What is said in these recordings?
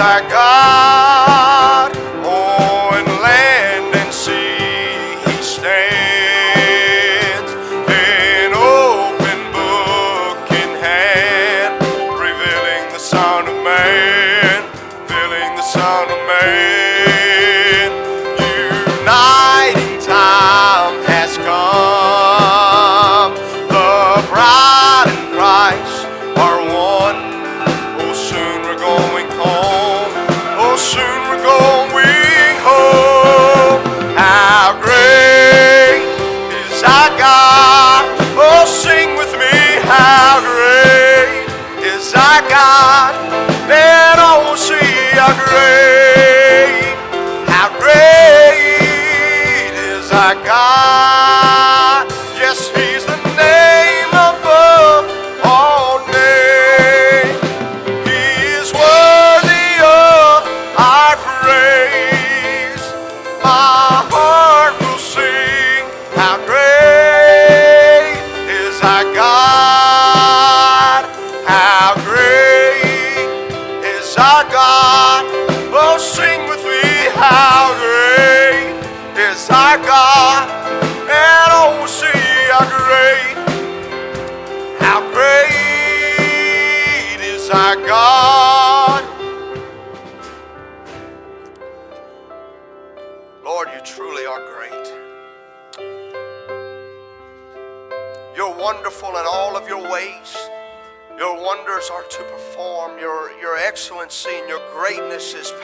our God.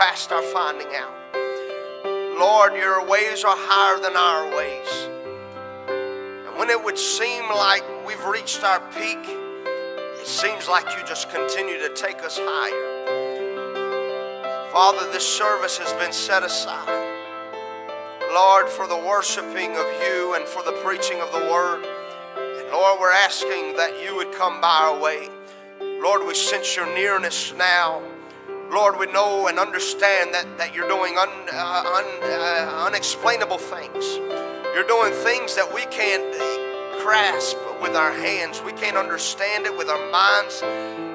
Past our finding out. Lord, your ways are higher than our ways. And when it would seem like we've reached our peak, it seems like you just continue to take us higher. Father, this service has been set aside. Lord, for the worshiping of you and for the preaching of the word. And Lord, we're asking that you would come by our way. Lord, we sense your nearness now. Lord, we know and understand that, that you're doing un, uh, un, uh, unexplainable things. You're doing things that we can't grasp with our hands. We can't understand it with our minds.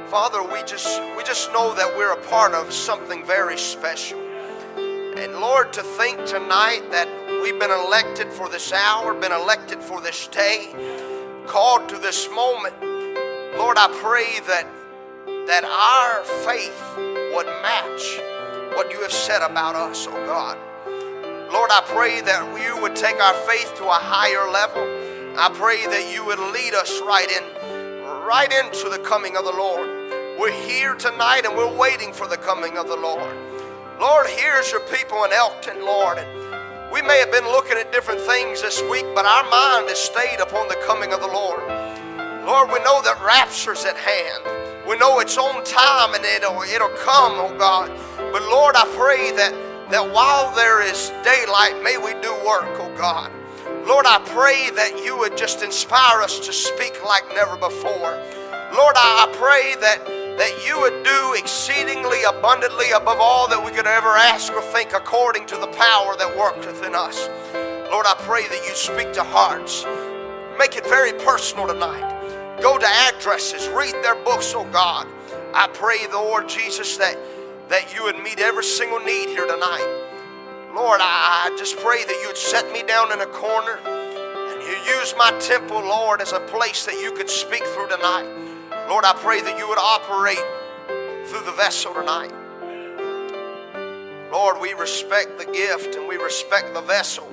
Father, we just we just know that we're a part of something very special. And Lord, to think tonight that we've been elected for this hour, been elected for this day, called to this moment. Lord, I pray that that our faith would match what you have said about us, oh God. Lord, I pray that you would take our faith to a higher level. I pray that you would lead us right in, right into the coming of the Lord. We're here tonight and we're waiting for the coming of the Lord. Lord, here's your people in Elkton, Lord. And we may have been looking at different things this week, but our mind has stayed upon the coming of the Lord. Lord, we know that rapture's at hand. We know it's on time and it'll, it'll come, oh God. But Lord, I pray that, that while there is daylight, may we do work, oh God. Lord, I pray that you would just inspire us to speak like never before. Lord, I, I pray that, that you would do exceedingly abundantly above all that we could ever ask or think according to the power that worketh in us. Lord, I pray that you speak to hearts. Make it very personal tonight. Go to addresses, read their books, oh God. I pray, Lord Jesus, that, that you would meet every single need here tonight. Lord, I, I just pray that you would set me down in a corner and you use my temple, Lord, as a place that you could speak through tonight. Lord, I pray that you would operate through the vessel tonight. Lord, we respect the gift and we respect the vessel.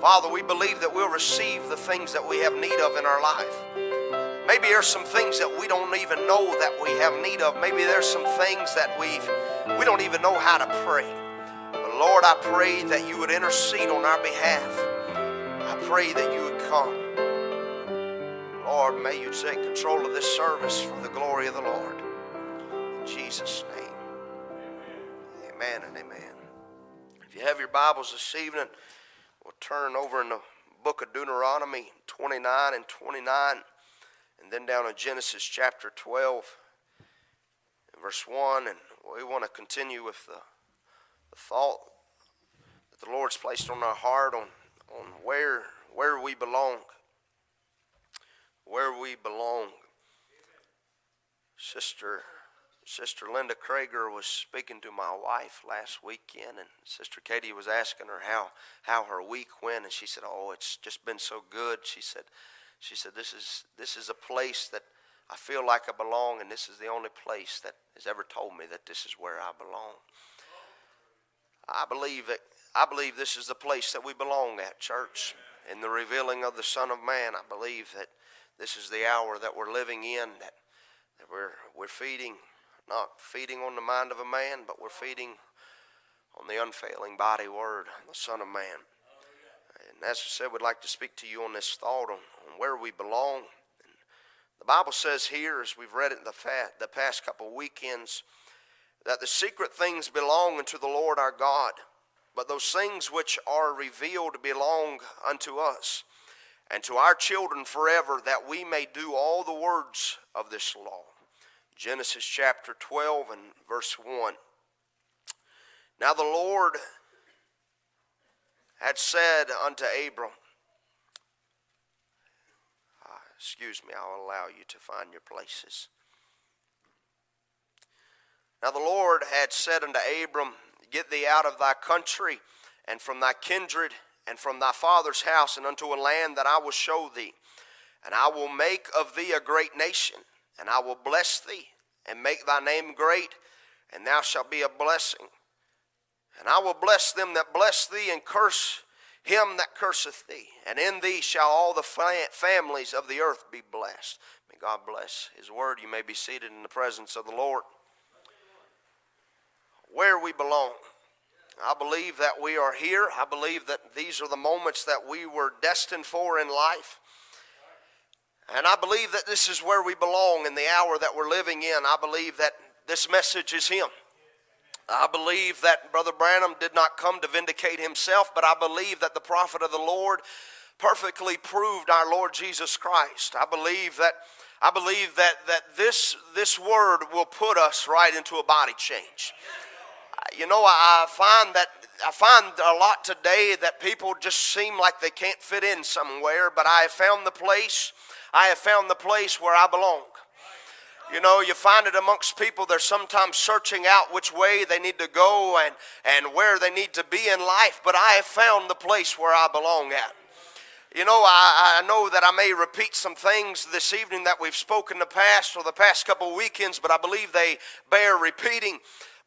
Father, we believe that we'll receive the things that we have need of in our life. Maybe there's some things that we don't even know that we have need of. Maybe there's some things that we've we don't even know how to pray. But Lord, I pray that you would intercede on our behalf. I pray that you would come. Lord, may you take control of this service for the glory of the Lord. In Jesus' name. Amen and amen. If you have your Bibles this evening, we'll turn over in the book of Deuteronomy 29 and 29, and then down in Genesis chapter 12, verse 1. And we want to continue with the, the thought that the Lord's placed on our heart on, on where, where we belong. Where we belong. Sister Sister Linda Krager was speaking to my wife last weekend, and Sister Katie was asking her how, how her week went, and she said, "Oh, it's just been so good." She said, "She said this is this is a place that I feel like I belong, and this is the only place that has ever told me that this is where I belong." I believe that I believe this is the place that we belong at, church. In the revealing of the Son of Man, I believe that this is the hour that we're living in, that, that we're, we're feeding, not feeding on the mind of a man, but we're feeding on the unfailing body word, the Son of Man. And as I said, we'd like to speak to you on this thought on, on where we belong. And the Bible says here, as we've read it the, fa- the past couple of weekends, that the secret things belong unto the Lord our God, but those things which are revealed belong unto us and to our children forever, that we may do all the words of this law. Genesis chapter 12 and verse 1. Now the Lord had said unto Abram, uh, excuse me, I'll allow you to find your places. Now the Lord had said unto Abram, Get thee out of thy country and from thy kindred and from thy father's house and unto a land that I will show thee. And I will make of thee a great nation, and I will bless thee and make thy name great, and thou shalt be a blessing. And I will bless them that bless thee, and curse him that curseth thee. And in thee shall all the families of the earth be blessed. May God bless his word. You may be seated in the presence of the Lord where we belong. I believe that we are here. I believe that these are the moments that we were destined for in life. And I believe that this is where we belong in the hour that we're living in. I believe that this message is Him. I believe that Brother Branham did not come to vindicate himself, but I believe that the prophet of the Lord perfectly proved our Lord Jesus Christ. I believe that I believe that, that this, this word will put us right into a body change uh, you know, I find that I find a lot today that people just seem like they can't fit in somewhere, but I have found the place. I have found the place where I belong. You know, you find it amongst people, they're sometimes searching out which way they need to go and, and where they need to be in life, but I have found the place where I belong at. You know, I, I know that I may repeat some things this evening that we've spoken the past or the past couple weekends, but I believe they bear repeating.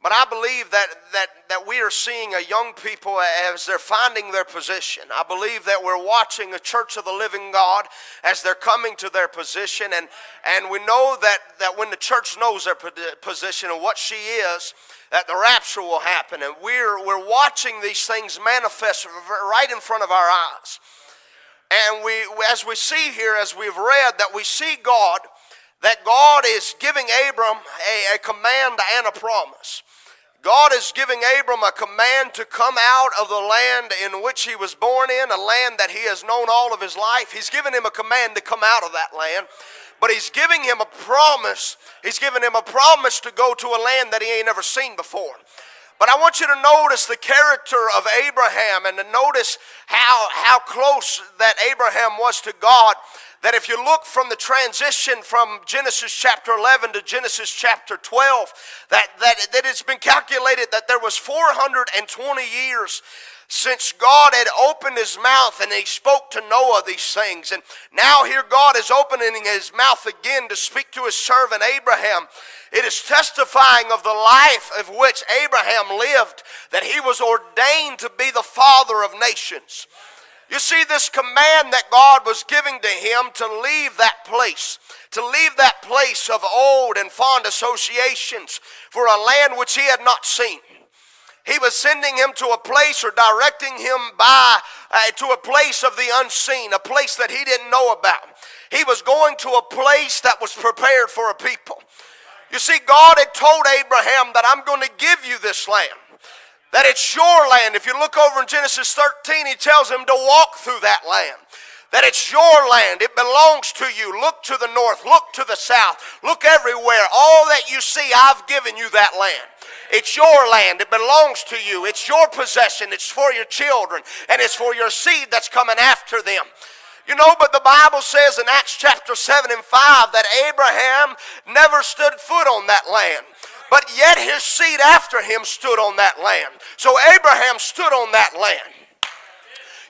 But I believe that, that, that we are seeing a young people as they're finding their position. I believe that we're watching a church of the living God as they're coming to their position. And, and we know that, that when the church knows their position and what she is, that the rapture will happen. And we're, we're watching these things manifest right in front of our eyes. And we, as we see here, as we've read, that we see God, that God is giving Abram a, a command and a promise. God is giving Abram a command to come out of the land in which he was born in, a land that he has known all of his life. He's given him a command to come out of that land, but he's giving him a promise. He's giving him a promise to go to a land that he ain't never seen before. But I want you to notice the character of Abraham and to notice how, how close that Abraham was to God that if you look from the transition from Genesis chapter 11 to Genesis chapter 12, that, that, that it's been calculated that there was 420 years since God had opened his mouth and he spoke to Noah these things. And now here God is opening his mouth again to speak to his servant Abraham. It is testifying of the life of which Abraham lived, that he was ordained to be the father of nations. You see, this command that God was giving to him to leave that place, to leave that place of old and fond associations for a land which he had not seen. He was sending him to a place or directing him by uh, to a place of the unseen, a place that he didn't know about. He was going to a place that was prepared for a people. You see, God had told Abraham that I'm going to give you this land that it's your land. If you look over in Genesis 13, he tells him to walk through that land. That it's your land, it belongs to you. Look to the north, look to the south, look everywhere. All that you see, I've given you that land. It's your land, it belongs to you, it's your possession, it's for your children, and it's for your seed that's coming after them. You know, but the Bible says in Acts chapter 7 and 5 that Abraham never stood foot on that land. But yet his seed after him stood on that land. So Abraham stood on that land.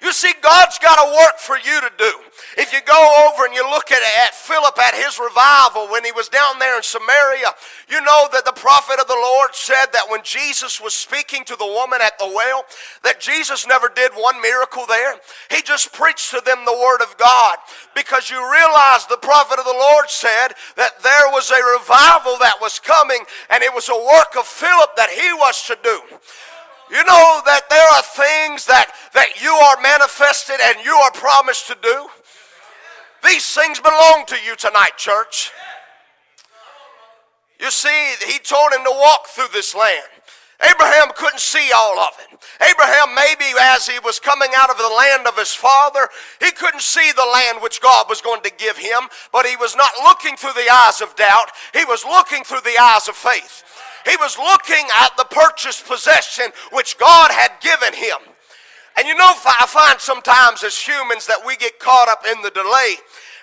You see, God's got a work for you to do. If you go over and you look at, at Philip at his revival when he was down there in Samaria, you know that the prophet of the Lord said that when Jesus was speaking to the woman at the well, that Jesus never did one miracle there. He just preached to them the word of God because you realize the prophet of the Lord said that there was a revival that was coming and it was a work of Philip that he was to do. You know that there are things that, that you are manifested and you are promised to do. These things belong to you tonight, church. You see, he told him to walk through this land. Abraham couldn't see all of it. Abraham, maybe as he was coming out of the land of his father, he couldn't see the land which God was going to give him, but he was not looking through the eyes of doubt. He was looking through the eyes of faith. He was looking at the purchased possession which God had given him. And you know, I find sometimes as humans that we get caught up in the delay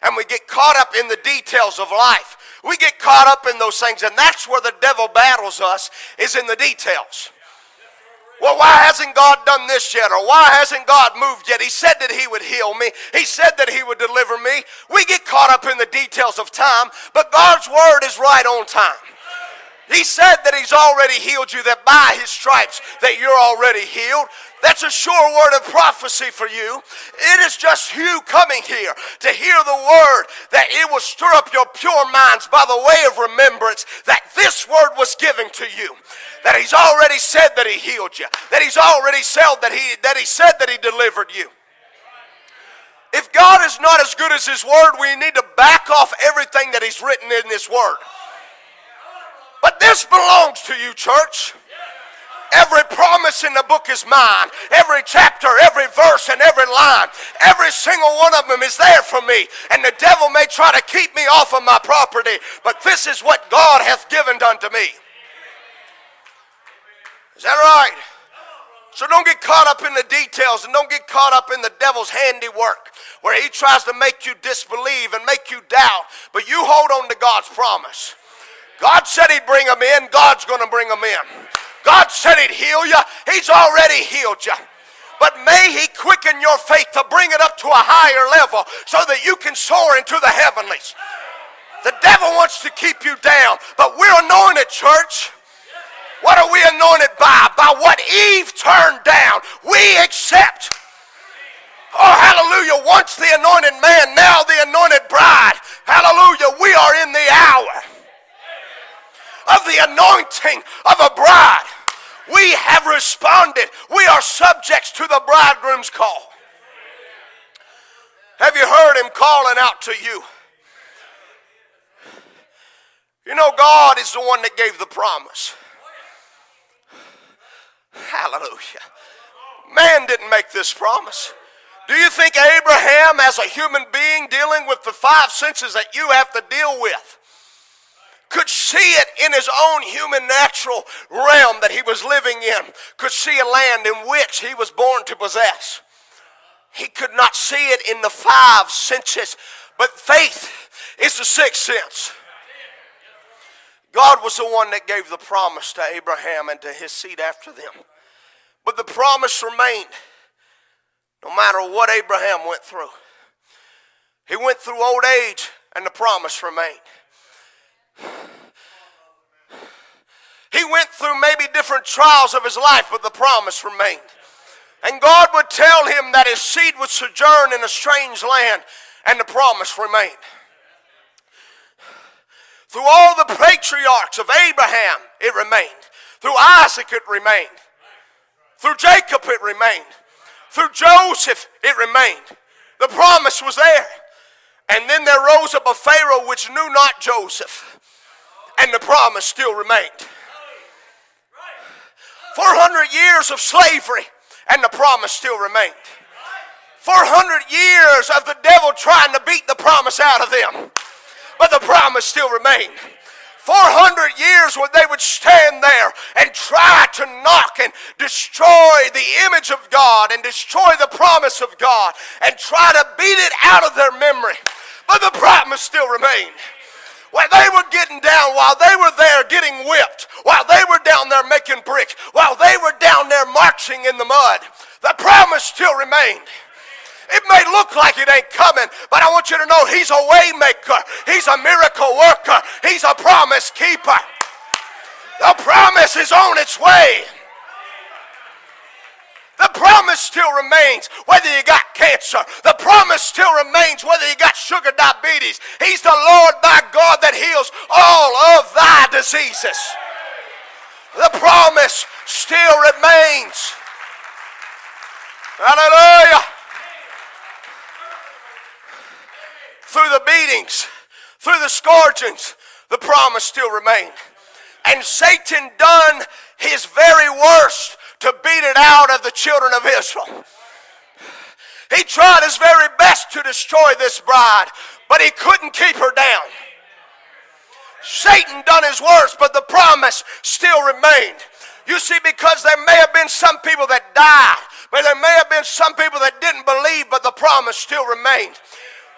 and we get caught up in the details of life. We get caught up in those things, and that's where the devil battles us, is in the details. Well, why hasn't God done this yet? Or why hasn't God moved yet? He said that He would heal me. He said that He would deliver me. We get caught up in the details of time, but God's word is right on time. He said that he's already healed you, that by his stripes that you're already healed. That's a sure word of prophecy for you. It is just you coming here to hear the word that it will stir up your pure minds by the way of remembrance that this word was given to you. That he's already said that he healed you. That he's already said that he that he said that he delivered you. If God is not as good as his word, we need to back off everything that he's written in this word. This belongs to you, church. Every promise in the book is mine. Every chapter, every verse, and every line. Every single one of them is there for me. And the devil may try to keep me off of my property, but this is what God hath given unto me. Is that right? So don't get caught up in the details and don't get caught up in the devil's handiwork where he tries to make you disbelieve and make you doubt. But you hold on to God's promise. God said He'd bring them in, God's going to bring them in. God said He'd heal you, He's already healed you. But may He quicken your faith to bring it up to a higher level so that you can soar into the heavenlies. The devil wants to keep you down, but we're anointed, church. What are we anointed by? By what Eve turned down. We accept. Oh, hallelujah. Once the anointed man, now the anointed bride. Hallelujah. We are in the hour of the anointing of a bride. We have responded. We are subjects to the bridegroom's call. Have you heard him calling out to you? You know, God is the one that gave the promise. Hallelujah. Man didn't make this promise. Do you think Abraham, as a human being dealing with the five senses that you have to deal with, could see it in his own human natural realm that he was living in, could see a land in which he was born to possess. He could not see it in the five senses, but faith is the sixth sense. God was the one that gave the promise to Abraham and to his seed after them. But the promise remained no matter what Abraham went through. He went through old age and the promise remained. He went through maybe different trials of his life, but the promise remained. And God would tell him that his seed would sojourn in a strange land, and the promise remained. Through all the patriarchs of Abraham, it remained. Through Isaac, it remained. Through Jacob, it remained. Through Joseph, it remained. The promise was there. And then there rose up a Pharaoh which knew not Joseph, and the promise still remained. 400 years of slavery, and the promise still remained. 400 years of the devil trying to beat the promise out of them, but the promise still remained. 400 years where they would stand there and try to knock and destroy the image of God and destroy the promise of God and try to beat it out of their memory. But the promise still remained. While they were getting down, while they were there getting whipped, while they were down there making bricks, while they were down there marching in the mud, the promise still remained. It may look like it ain't coming, but I want you to know He's a waymaker. He's a miracle worker. He's a promise keeper. The promise is on its way. The promise still remains whether you got cancer. The promise still remains whether you got sugar diabetes. He's the Lord thy God that heals all of thy diseases. The promise still remains. Hallelujah. Through the beatings, through the scourgings, the promise still remained. And Satan done his very worst to beat it out of the children of Israel. He tried his very best to destroy this bride, but he couldn't keep her down. Satan done his worst, but the promise still remained. You see, because there may have been some people that died, but there may have been some people that didn't believe, but the promise still remained.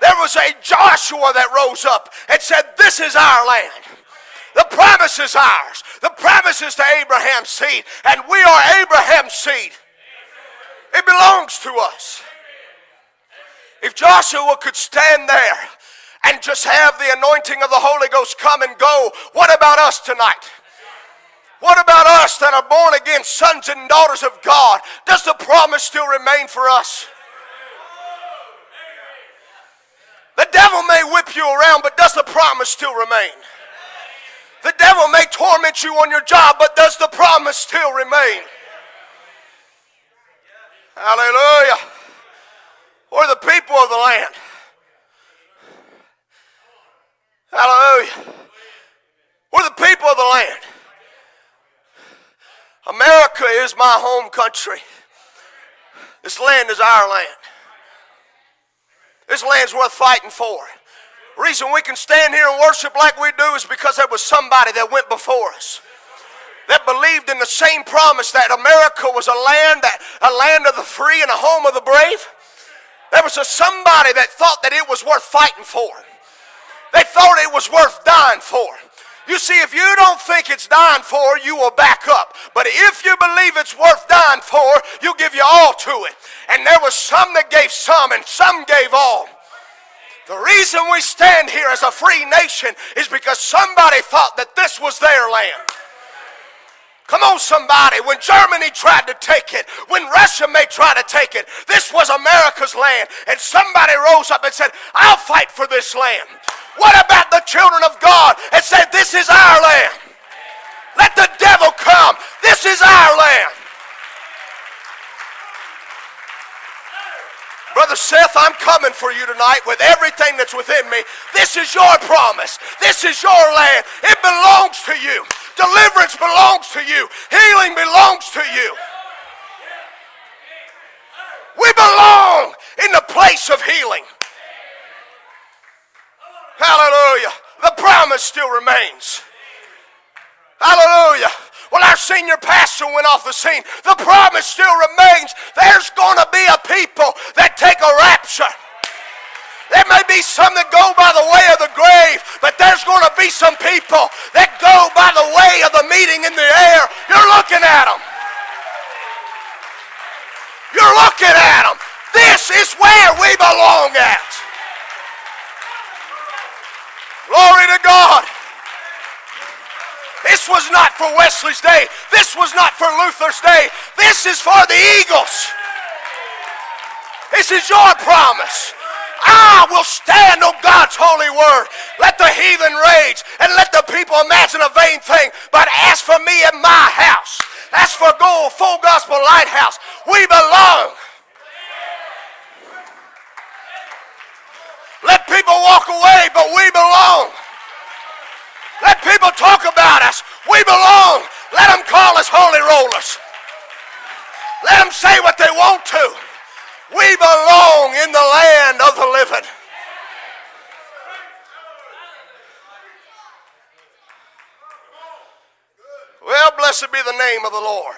There was a Joshua that rose up and said, This is our land. The promise is ours. The promise is to Abraham's seed, and we are Abraham's seed. It belongs to us. If Joshua could stand there and just have the anointing of the Holy Ghost come and go, what about us tonight? What about us that are born again sons and daughters of God? Does the promise still remain for us? The devil may whip you around, but does the promise still remain? The devil may torment you on your job, but does the promise still remain? Hallelujah. We're the people of the land. Hallelujah. We're the people of the land. America is my home country. This land is our land. This land's worth fighting for reason we can stand here and worship like we do is because there was somebody that went before us that believed in the same promise that America was a land that a land of the free and a home of the brave. There was a somebody that thought that it was worth fighting for. They thought it was worth dying for. You see, if you don't think it's dying for, you will back up. But if you believe it's worth dying for, you'll give you all to it. And there was some that gave some, and some gave all. The reason we stand here as a free nation is because somebody thought that this was their land. Come on, somebody. When Germany tried to take it, when Russia may try to take it, this was America's land. And somebody rose up and said, I'll fight for this land. What about the children of God and say, This is our land? Let the devil come. This is our land. Brother Seth, I'm coming for you tonight with everything that's within me. This is your promise. This is your land. It belongs to you. Deliverance belongs to you. Healing belongs to you. We belong in the place of healing. Hallelujah. The promise still remains. Hallelujah. Well, our senior pastor went off the scene. The promise still remains. There's going to be a people that take a rapture. There may be some that go by the way of the grave, but there's going to be some people that go by the way of the meeting in the air. You're looking at them. You're looking at them. This is where we belong at. Glory to God. This was not for Wesley's day. This was not for Luther's day. This is for the Eagles. This is your promise. I will stand on God's holy word. Let the heathen rage and let the people imagine a vain thing. But as for me and my house, as for gold, full gospel lighthouse, we belong. Let people walk away, but we belong. Let people talk about us. We belong. Let them call us holy rollers. Let them say what they want to. We belong in the land of the living. Well, blessed be the name of the Lord.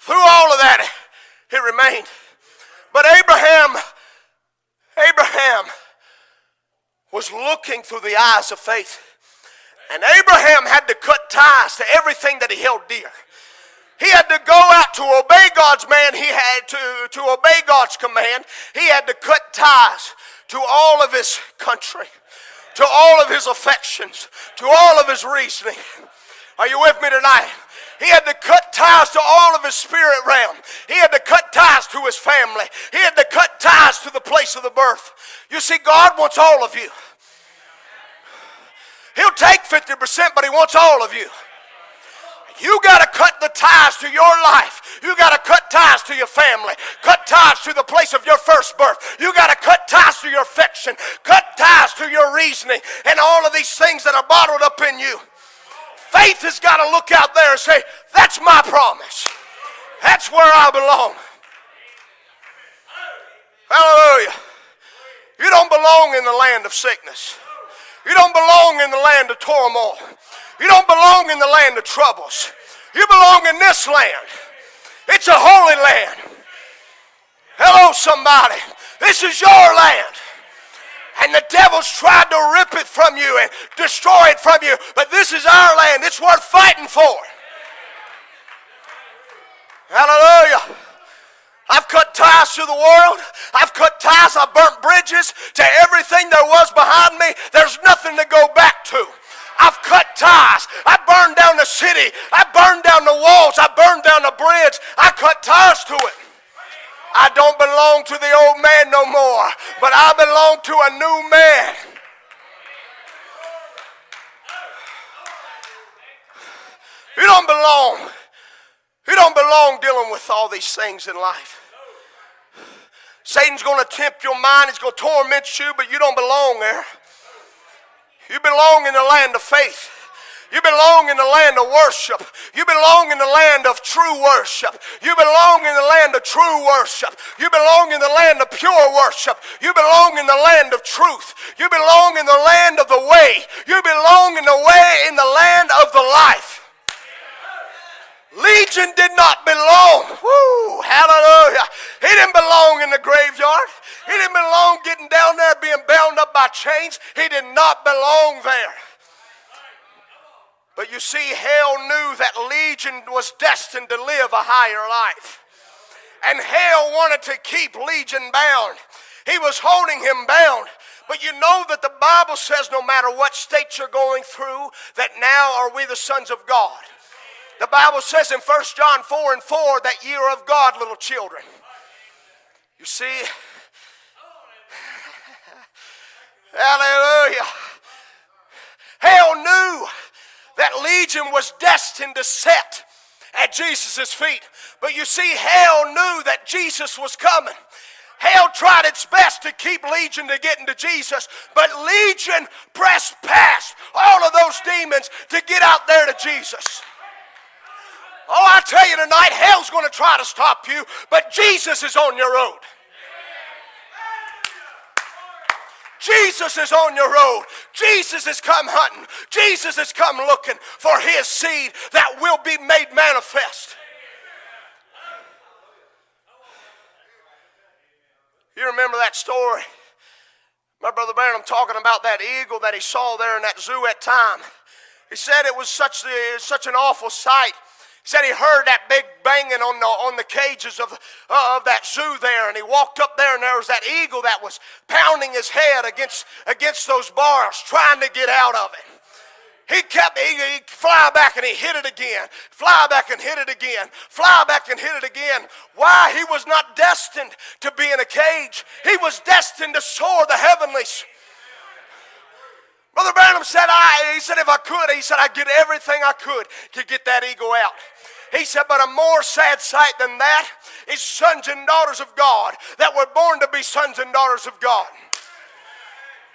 Through all of that, it remained. But Abraham Abraham was looking through the eyes of faith. And Abraham had to cut ties to everything that he held dear. He had to go out to obey God's man. He had to, to obey God's command. He had to cut ties to all of his country, to all of his affections, to all of his reasoning. Are you with me tonight? He had to cut ties to all of his spirit realm. He had to cut ties to his family. He had to cut ties to the place of the birth. You see, God wants all of you. He'll take 50%, but He wants all of you. You got to cut the ties to your life. You got to cut ties to your family. Cut ties to the place of your first birth. You got to cut ties to your affection. Cut ties to your reasoning and all of these things that are bottled up in you. Faith has got to look out there and say, That's my promise. That's where I belong. Hallelujah. You don't belong in the land of sickness. You don't belong in the land of turmoil. You don't belong in the land of troubles. You belong in this land. It's a holy land. Hello, somebody. This is your land. And the devil's tried to rip it from you and destroy it from you. But this is our land. It's worth fighting for. Hallelujah. I've cut ties to the world. I've cut ties. I've burnt bridges to everything there was behind me. There's nothing to go back to. I've cut ties. I burned down the city. I burned down the walls. I burned down the bridge. I cut ties to it. I don't belong to the old man no more, but I belong to a new man. You don't belong. You don't belong dealing with all these things in life. Satan's going to tempt your mind, he's going to torment you, but you don't belong there. You belong in the land of faith. You belong in the land of worship. You belong in the land of true worship. You belong in the land of true worship. You belong in the land of pure worship. You belong in the land of truth. You belong in the land of the way. You belong in the way in the land of the life. Legion did not belong. Woo, hallelujah. He didn't belong in the graveyard. He didn't belong getting down there being bound up by chains. He did not belong there. But you see, hell knew that Legion was destined to live a higher life. And hell wanted to keep Legion bound. He was holding him bound. But you know that the Bible says no matter what state you're going through, that now are we the sons of God. The Bible says in 1 John 4 and 4 that ye are of God, little children. You see, hallelujah. Hell knew that Legion was destined to set at Jesus' feet. But you see, hell knew that Jesus was coming. Hell tried its best to keep Legion to getting to Jesus, but Legion pressed past all of those demons to get out there to Jesus. Oh, I tell you tonight, hell's going to try to stop you, but Jesus is on your road. Jesus is on your road. Jesus has come hunting. Jesus has come looking for his seed that will be made manifest. You remember that story? My brother Branham talking about that eagle that he saw there in that zoo at time. He said it was such, the, such an awful sight said he heard that big banging on the, on the cages of, uh, of that zoo there, and he walked up there, and there was that eagle that was pounding his head against, against those bars, trying to get out of it. He kept, he, he fly back and he hit it again, fly back and hit it again, fly back and hit it again. Why? He was not destined to be in a cage. He was destined to soar the heavenlies. Brother Branham said, I, he said, if I could, he said, I'd get everything I could to get that eagle out. He said, but a more sad sight than that is sons and daughters of God that were born to be sons and daughters of God.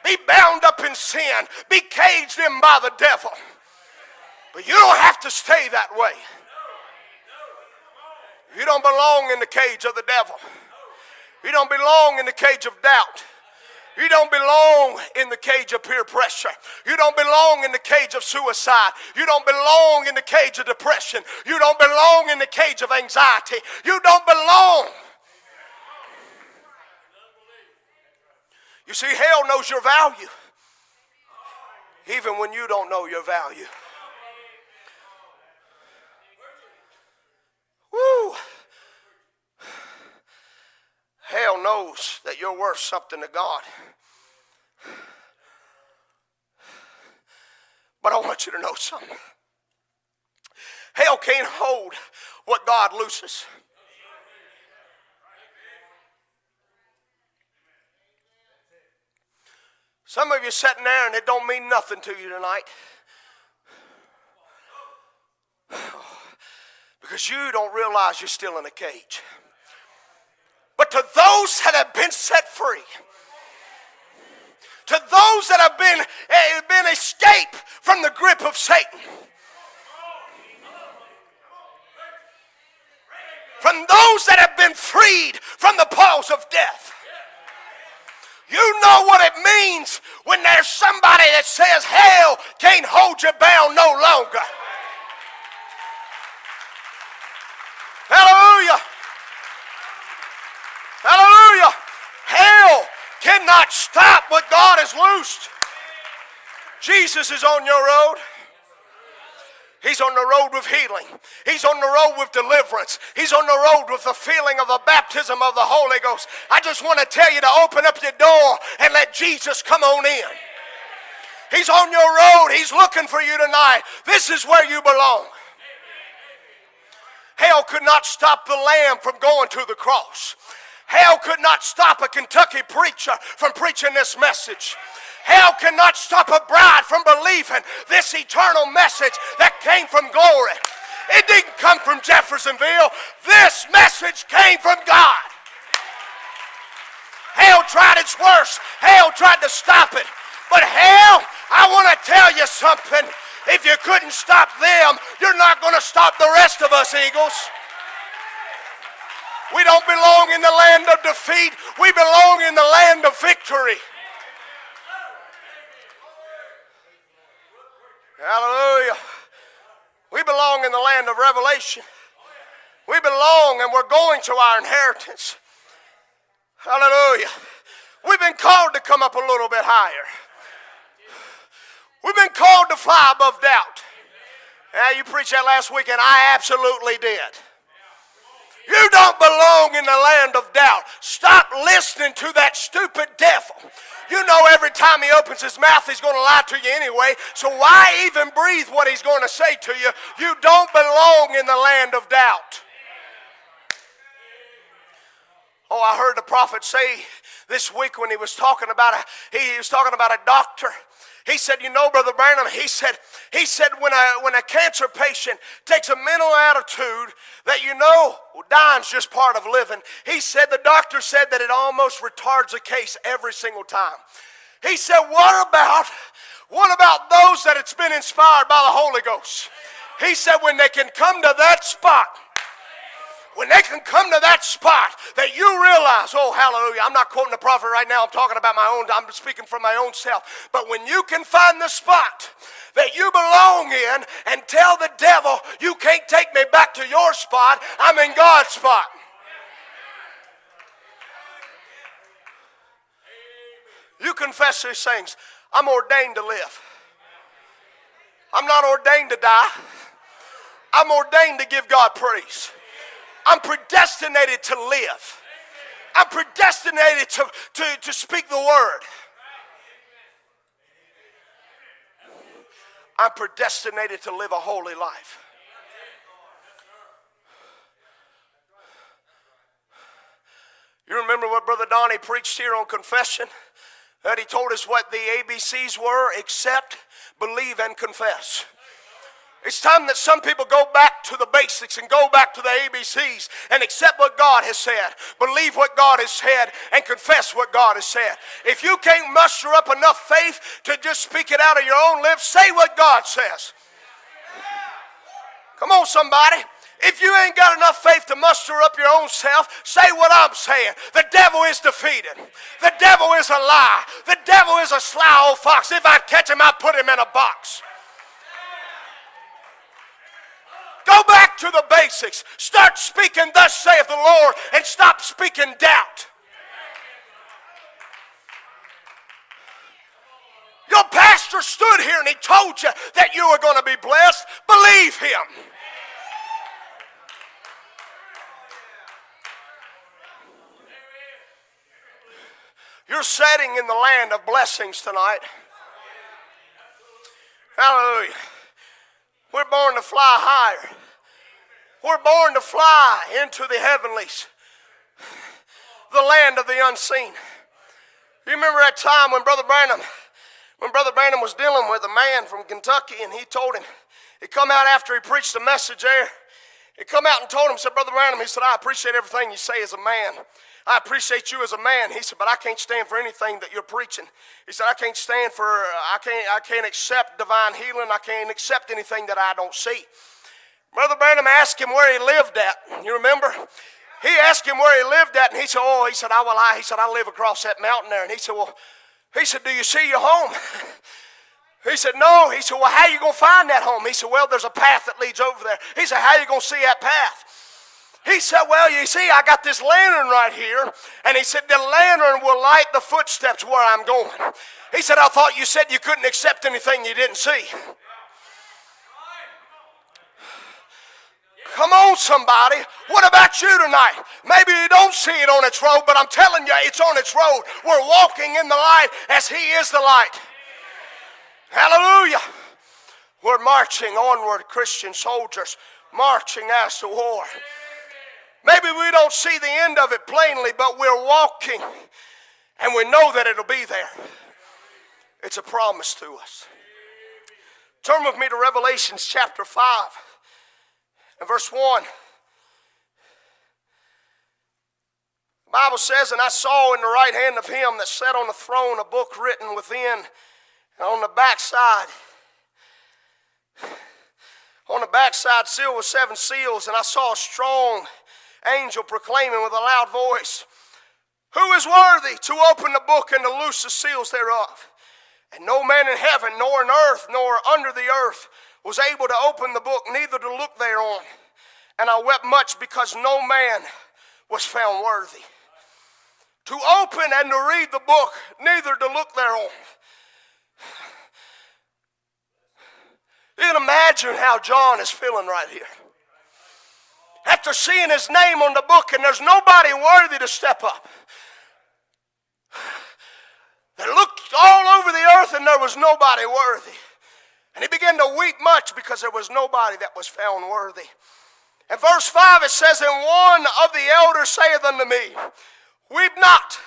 Be bound up in sin, be caged in by the devil. But you don't have to stay that way. You don't belong in the cage of the devil. You don't belong in the cage of doubt. You don't belong in the cage of peer pressure. You don't belong in the cage of suicide. You don't belong in the cage of depression. You don't belong in the cage of anxiety. You don't belong. You see, hell knows your value, even when you don't know your value. Woo! Hell knows that you're worth something to God. But I want you to know something. Hell can't hold what God looses. Some of you sitting there and it don't mean nothing to you tonight. Because you don't realize you're still in a cage. But to those that have been set free, to those that have been, uh, been escaped from the grip of Satan, from those that have been freed from the paws of death. You know what it means when there's somebody that says hell can't hold you bound no longer. Hallelujah. Hallelujah. Hell cannot stop what God has loosed. Jesus is on your road. He's on the road with healing. He's on the road with deliverance. He's on the road with the feeling of the baptism of the Holy Ghost. I just want to tell you to open up your door and let Jesus come on in. He's on your road. He's looking for you tonight. This is where you belong. Hell could not stop the Lamb from going to the cross. Hell could not stop a Kentucky preacher from preaching this message. Hell cannot stop a bride from believing this eternal message that came from glory. It didn't come from Jeffersonville. This message came from God. Hell tried its worst. Hell tried to stop it. But hell, I want to tell you something. If you couldn't stop them, you're not going to stop the rest of us, Eagles. We don't belong in the land of defeat. We belong in the land of victory. Hallelujah. We belong in the land of revelation. We belong and we're going to our inheritance. Hallelujah. We've been called to come up a little bit higher. We've been called to fly above doubt. Yeah, you preached that last week, and I absolutely did. You don't belong in the land of doubt. Stop listening to that stupid devil. You know every time he opens his mouth, he's going to lie to you anyway. So why even breathe what he's going to say to you? You don't belong in the land of doubt. Oh, I heard the prophet say this week when he was talking about a he was talking about a doctor he said, you know, Brother Branham, he said, he said when a, when a cancer patient takes a mental attitude that you know dying's just part of living, he said, the doctor said that it almost retards a case every single time. He said, what about, what about those that it's been inspired by the Holy Ghost? He said, when they can come to that spot, when they can come to that spot that you realize, oh, hallelujah, I'm not quoting the prophet right now, I'm talking about my own, I'm speaking from my own self. But when you can find the spot that you belong in and tell the devil, you can't take me back to your spot, I'm in God's spot. You confess these things. I'm ordained to live. I'm not ordained to die. I'm ordained to give God praise. I'm predestinated to live. I'm predestinated to, to, to speak the word. I'm predestinated to live a holy life. You remember what Brother Donnie preached here on confession? That he told us what the ABCs were accept, believe, and confess. It's time that some people go back to the basics and go back to the ABCs and accept what God has said, believe what God has said, and confess what God has said. If you can't muster up enough faith to just speak it out of your own lips, say what God says. Come on, somebody. If you ain't got enough faith to muster up your own self, say what I'm saying. The devil is defeated. The devil is a lie. The devil is a sly old fox. If I catch him, I put him in a box. Go back to the basics. Start speaking, thus saith the Lord, and stop speaking doubt. Your pastor stood here and he told you that you were going to be blessed, believe him. You're setting in the land of blessings tonight. Hallelujah. We're born to fly higher. We're born to fly into the heavenlies, the land of the unseen. You remember that time when Brother Branham, when Brother Branham was dealing with a man from Kentucky, and he told him, he come out after he preached a message there. He come out and told him, said, Brother Branham, he said, I appreciate everything you say as a man. I appreciate you as a man. He said, but I can't stand for anything that you're preaching. He said, I can't stand for, I can't, I can't accept divine healing. I can't accept anything that I don't see. Brother Branham asked him where he lived at. You remember? He asked him where he lived at, and he said, Oh, he said, I will I. He said, I live across that mountain there. And he said, Well, he said, Do you see your home? He said, No. He said, Well, how you gonna find that home? He said, Well, there's a path that leads over there. He said, How you gonna see that path? He said, Well, you see, I got this lantern right here. And he said, The lantern will light the footsteps where I'm going. He said, I thought you said you couldn't accept anything you didn't see. Come on, somebody. What about you tonight? Maybe you don't see it on its road, but I'm telling you, it's on its road. We're walking in the light as He is the light. Hallelujah. We're marching onward, Christian soldiers, marching as to war. Maybe we don't see the end of it plainly, but we're walking and we know that it'll be there. It's a promise to us. Turn with me to Revelations chapter 5 and verse 1. The Bible says, And I saw in the right hand of him that sat on the throne a book written within and on the backside on the backside sealed with seven seals, and I saw a strong angel proclaiming with a loud voice, Who is worthy to open the book and to loose the seals thereof? And no man in heaven, nor in earth, nor under the earth was able to open the book, neither to look thereon. And I wept much because no man was found worthy to open and to read the book, neither to look thereon. You can imagine how John is feeling right here after seeing his name on the book, and there's nobody worthy to step up. They looked all over the earth, and there was nobody worthy. And he began to weep much because there was nobody that was found worthy. In verse 5 it says, And one of the elders saith unto me, Weep not.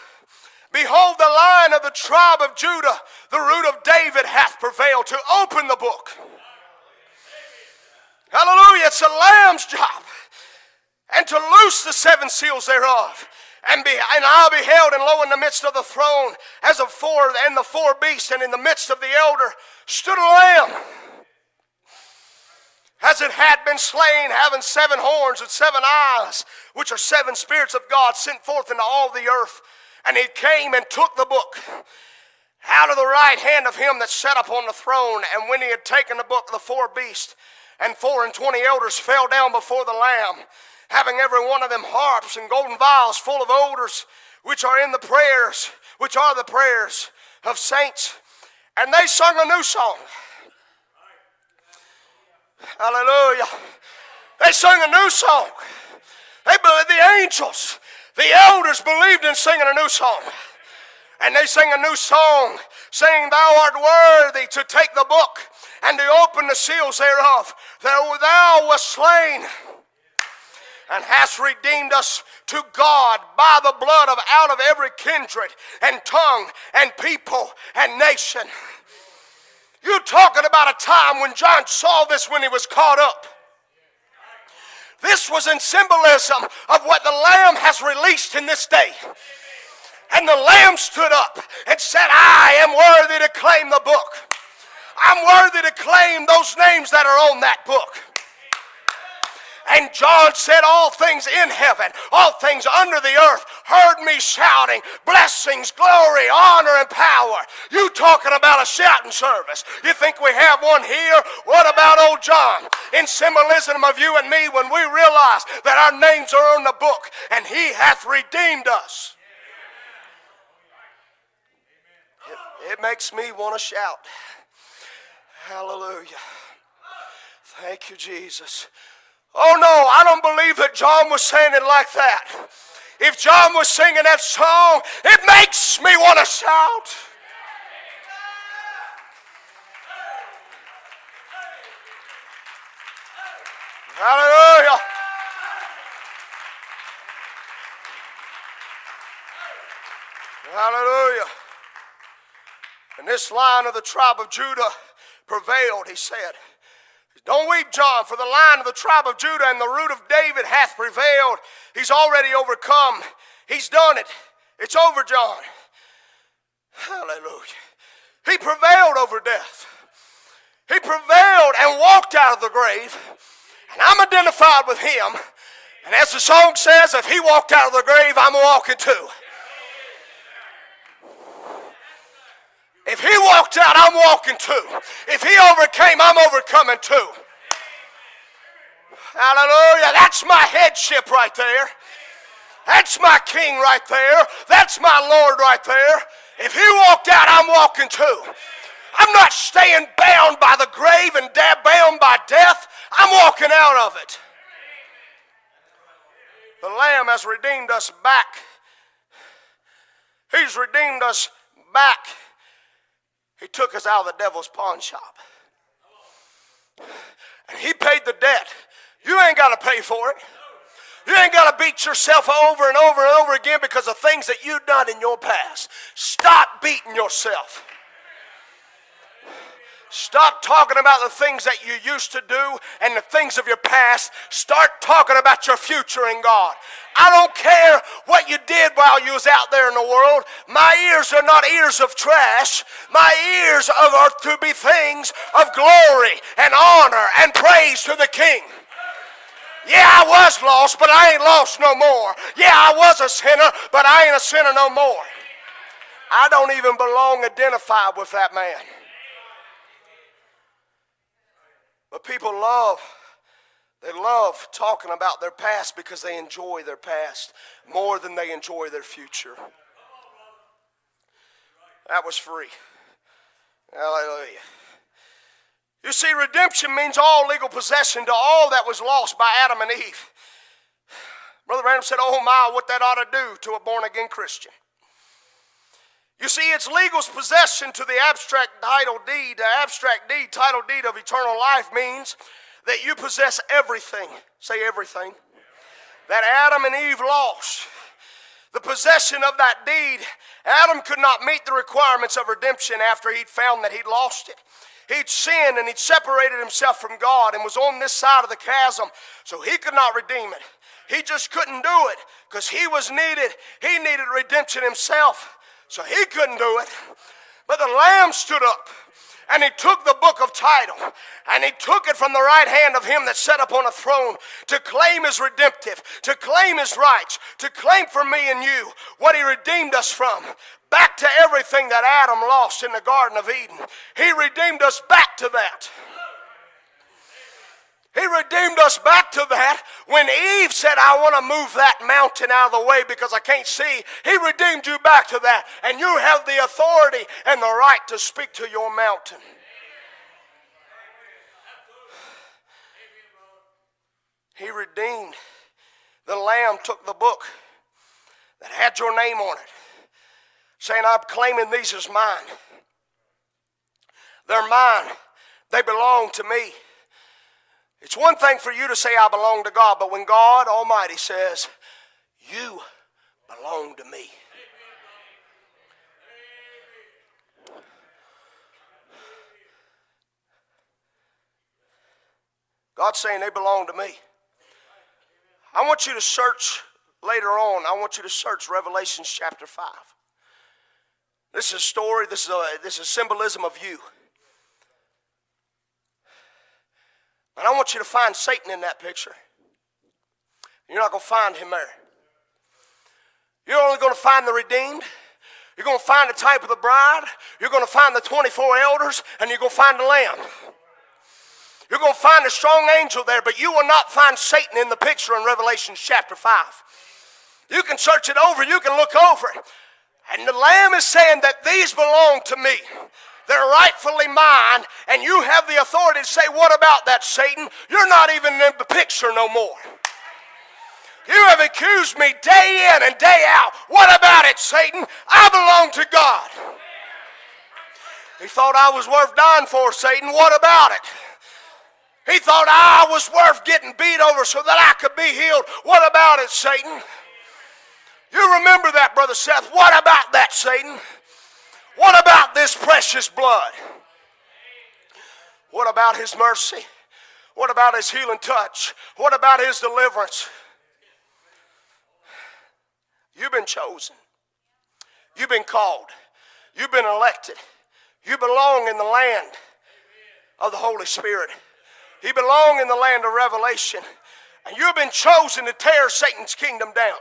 Behold, the lion of the tribe of Judah, the root of David, hath prevailed to open the book. Hallelujah. It's a lamb's job and to loose the seven seals thereof. And, be, and I beheld, and lo, in the midst of the throne, as of four and the four beasts, and in the midst of the elder, stood a lamb, as it had been slain, having seven horns and seven eyes, which are seven spirits of God sent forth into all the earth. And he came and took the book out of the right hand of him that sat upon the throne. And when he had taken the book, the four beasts and four and twenty elders fell down before the Lamb having every one of them harps and golden vials full of odors, which are in the prayers, which are the prayers of saints. And they sung a new song. Hallelujah. They sung a new song. They believed the angels, the elders believed in singing a new song. And they sang a new song, saying, Thou art worthy to take the book and to open the seals thereof. Thou, thou wast slain and hast redeemed us to God by the blood of out of every kindred and tongue and people and nation. You're talking about a time when John saw this when he was caught up. This was in symbolism of what the Lamb has released in this day. And the Lamb stood up and said, I am worthy to claim the book. I'm worthy to claim those names that are on that book. And John said, All things in heaven, all things under the earth heard me shouting, Blessings, glory, honor, and power. You talking about a shouting service. You think we have one here? What about old John? In symbolism of you and me, when we realize that our names are on the book and he hath redeemed us. It, it makes me want to shout. Hallelujah. Thank you, Jesus. Oh no, I don't believe that John was saying it like that. If John was singing that song, it makes me want to shout. Hallelujah. Hallelujah. And this line of the tribe of Judah prevailed, he said. Don't weep, John, for the line of the tribe of Judah and the root of David hath prevailed. He's already overcome. He's done it. It's over, John. Hallelujah. He prevailed over death. He prevailed and walked out of the grave. And I'm identified with him. And as the song says, if he walked out of the grave, I'm walking too. If he walked out, I'm walking too. If he overcame, I'm overcoming too. Hallelujah. That's my headship right there. That's my king right there. That's my Lord right there. If he walked out, I'm walking too. I'm not staying bound by the grave and bound by death. I'm walking out of it. The Lamb has redeemed us back. He's redeemed us back. He took us out of the devil's pawn shop. And he paid the debt. You ain't got to pay for it. You ain't got to beat yourself over and over and over again because of things that you've done in your past. Stop beating yourself. Stop talking about the things that you used to do and the things of your past. Start talking about your future in God. I don't care what you did while you was out there in the world. My ears are not ears of trash. My ears are to be things of glory and honor and praise to the King. Yeah, I was lost, but I ain't lost no more. Yeah, I was a sinner, but I ain't a sinner no more. I don't even belong identified with that man. But people love, they love talking about their past because they enjoy their past more than they enjoy their future. That was free. Hallelujah. You see, redemption means all legal possession to all that was lost by Adam and Eve. Brother Branham said, Oh my, what that ought to do to a born again Christian. You see, it's legal possession to the abstract title deed. The abstract deed, title deed of eternal life means that you possess everything. Say everything. That Adam and Eve lost. The possession of that deed, Adam could not meet the requirements of redemption after he'd found that he'd lost it. He'd sinned and he'd separated himself from God and was on this side of the chasm, so he could not redeem it. He just couldn't do it because he was needed. He needed redemption himself. So he couldn't do it. But the Lamb stood up and he took the book of title and he took it from the right hand of him that sat upon a throne to claim his redemptive, to claim his rights, to claim for me and you what he redeemed us from. Back to everything that Adam lost in the Garden of Eden. He redeemed us back to that. He redeemed us back to that. When Eve said, I want to move that mountain out of the way because I can't see, He redeemed you back to that. And you have the authority and the right to speak to your mountain. He redeemed. The Lamb took the book that had your name on it, saying, I'm claiming these as mine. They're mine, they belong to me. It's one thing for you to say, I belong to God, but when God Almighty says, You belong to me. God's saying they belong to me. I want you to search later on, I want you to search Revelations chapter 5. This is a story, this is, a, this is symbolism of you. And I want you to find Satan in that picture. You're not going to find him there. You're only going to find the redeemed. You're going to find the type of the bride. You're going to find the 24 elders, and you're going to find the lamb. You're going to find a strong angel there, but you will not find Satan in the picture in Revelation chapter 5. You can search it over, you can look over it. And the Lamb is saying that these belong to me. They're rightfully mine, and you have the authority to say, What about that, Satan? You're not even in the picture no more. You have accused me day in and day out. What about it, Satan? I belong to God. He thought I was worth dying for, Satan. What about it? He thought I was worth getting beat over so that I could be healed. What about it, Satan? You remember that, Brother Seth. What about that, Satan? What about this precious blood? What about his mercy? What about his healing touch? What about his deliverance? You've been chosen. You've been called. You've been elected. You belong in the land of the Holy Spirit. You belong in the land of revelation. And you've been chosen to tear Satan's kingdom down.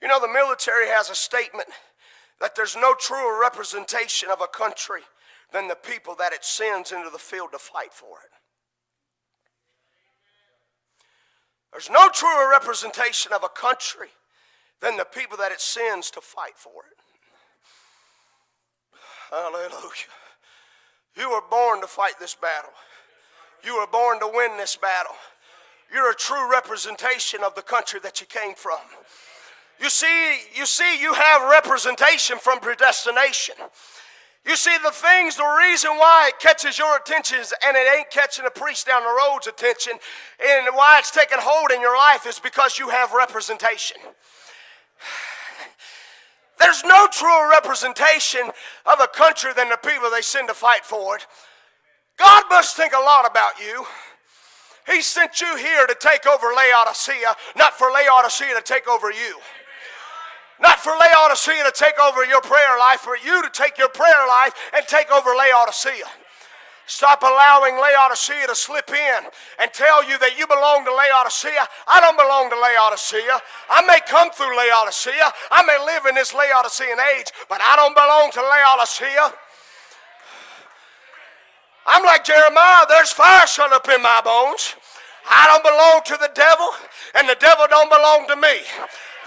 You know, the military has a statement that there's no truer representation of a country than the people that it sends into the field to fight for it. There's no truer representation of a country than the people that it sends to fight for it. Hallelujah. You were born to fight this battle. You were born to win this battle. You're a true representation of the country that you came from. You see, you see, you have representation from predestination. You see, the things, the reason why it catches your attention and it ain't catching a priest down the road's attention, and why it's taking hold in your life is because you have representation. There's no truer representation of a country than the people they send to fight for it. God must think a lot about you. He sent you here to take over Laodicea, not for Laodicea to take over you. Not for Laodicea to take over your prayer life, for you to take your prayer life and take over Laodicea. Stop allowing Laodicea to slip in and tell you that you belong to Laodicea. I don't belong to Laodicea. I may come through Laodicea. I may live in this Laodicean age, but I don't belong to Laodicea. I'm like Jeremiah, there's fire shut up in my bones. I don't belong to the devil, and the devil don't belong to me.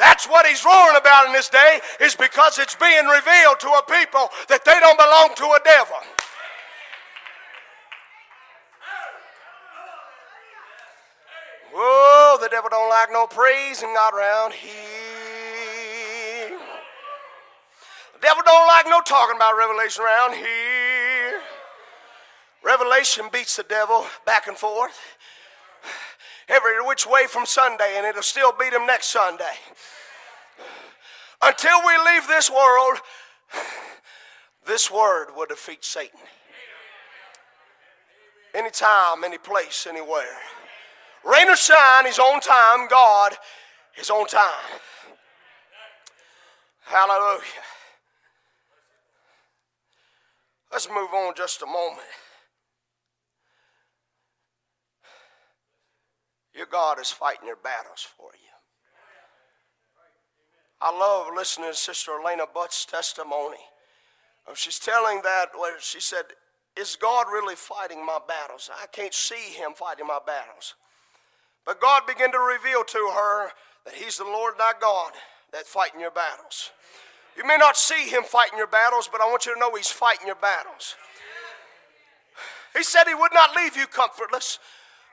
That's what he's roaring about in this day, is because it's being revealed to a people that they don't belong to a devil. Whoa, the devil don't like no praise and God around here. The devil don't like no talking about revelation around here. Revelation beats the devil back and forth every which way from Sunday, and it'll still beat him next Sunday. Until we leave this world, this word will defeat Satan. Anytime, any place, anywhere. Rain or shine, he's on time. God, His on time. Hallelujah. Let's move on just a moment. Your God is fighting your battles for you. I love listening to Sister Elena Butt's testimony. Uh, she's telling that where she said, Is God really fighting my battles? I can't see him fighting my battles. But God began to reveal to her that He's the Lord thy God that's fighting your battles. You may not see Him fighting your battles, but I want you to know He's fighting your battles. He said He would not leave you comfortless,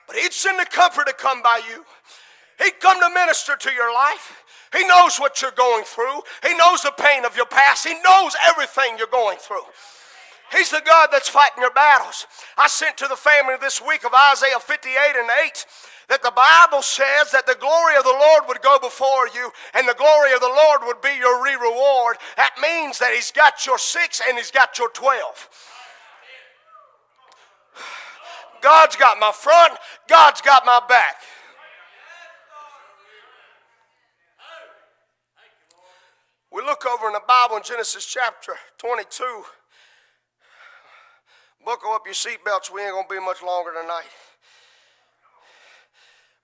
but He'd send the comfort to come by you. He'd come to minister to your life. He knows what you're going through. He knows the pain of your past. He knows everything you're going through. He's the God that's fighting your battles. I sent to the family this week of Isaiah 58 and 8 that the Bible says that the glory of the Lord would go before you and the glory of the Lord would be your re reward. That means that He's got your six and He's got your 12. God's got my front, God's got my back. We look over in the Bible in Genesis chapter 22. Buckle up your seatbelts, we ain't to be much longer tonight.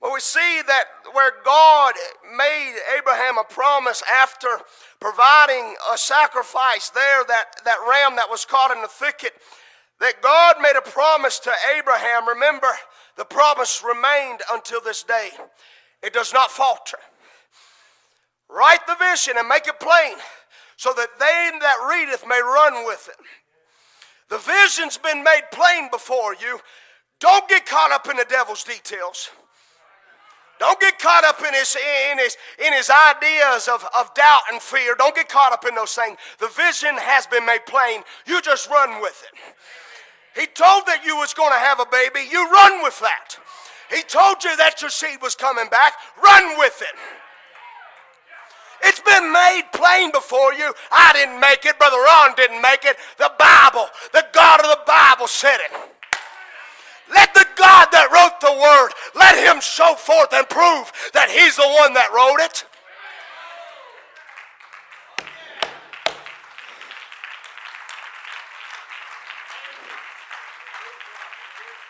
But we see that where God made Abraham a promise after providing a sacrifice there, that, that ram that was caught in the thicket, that God made a promise to Abraham. Remember, the promise remained until this day, it does not falter. Write the vision and make it plain so that they that readeth may run with it. The vision's been made plain before you. Don't get caught up in the devil's details. Don't get caught up in his, in his, in his ideas of, of doubt and fear. Don't get caught up in those things. The vision has been made plain. You just run with it. He told that you was going to have a baby. You run with that. He told you that your seed was coming back. Run with it. It's been made plain before you. I didn't make it. Brother Ron didn't make it. The Bible, the God of the Bible said it. Let the God that wrote the word, let him show forth and prove that he's the one that wrote it.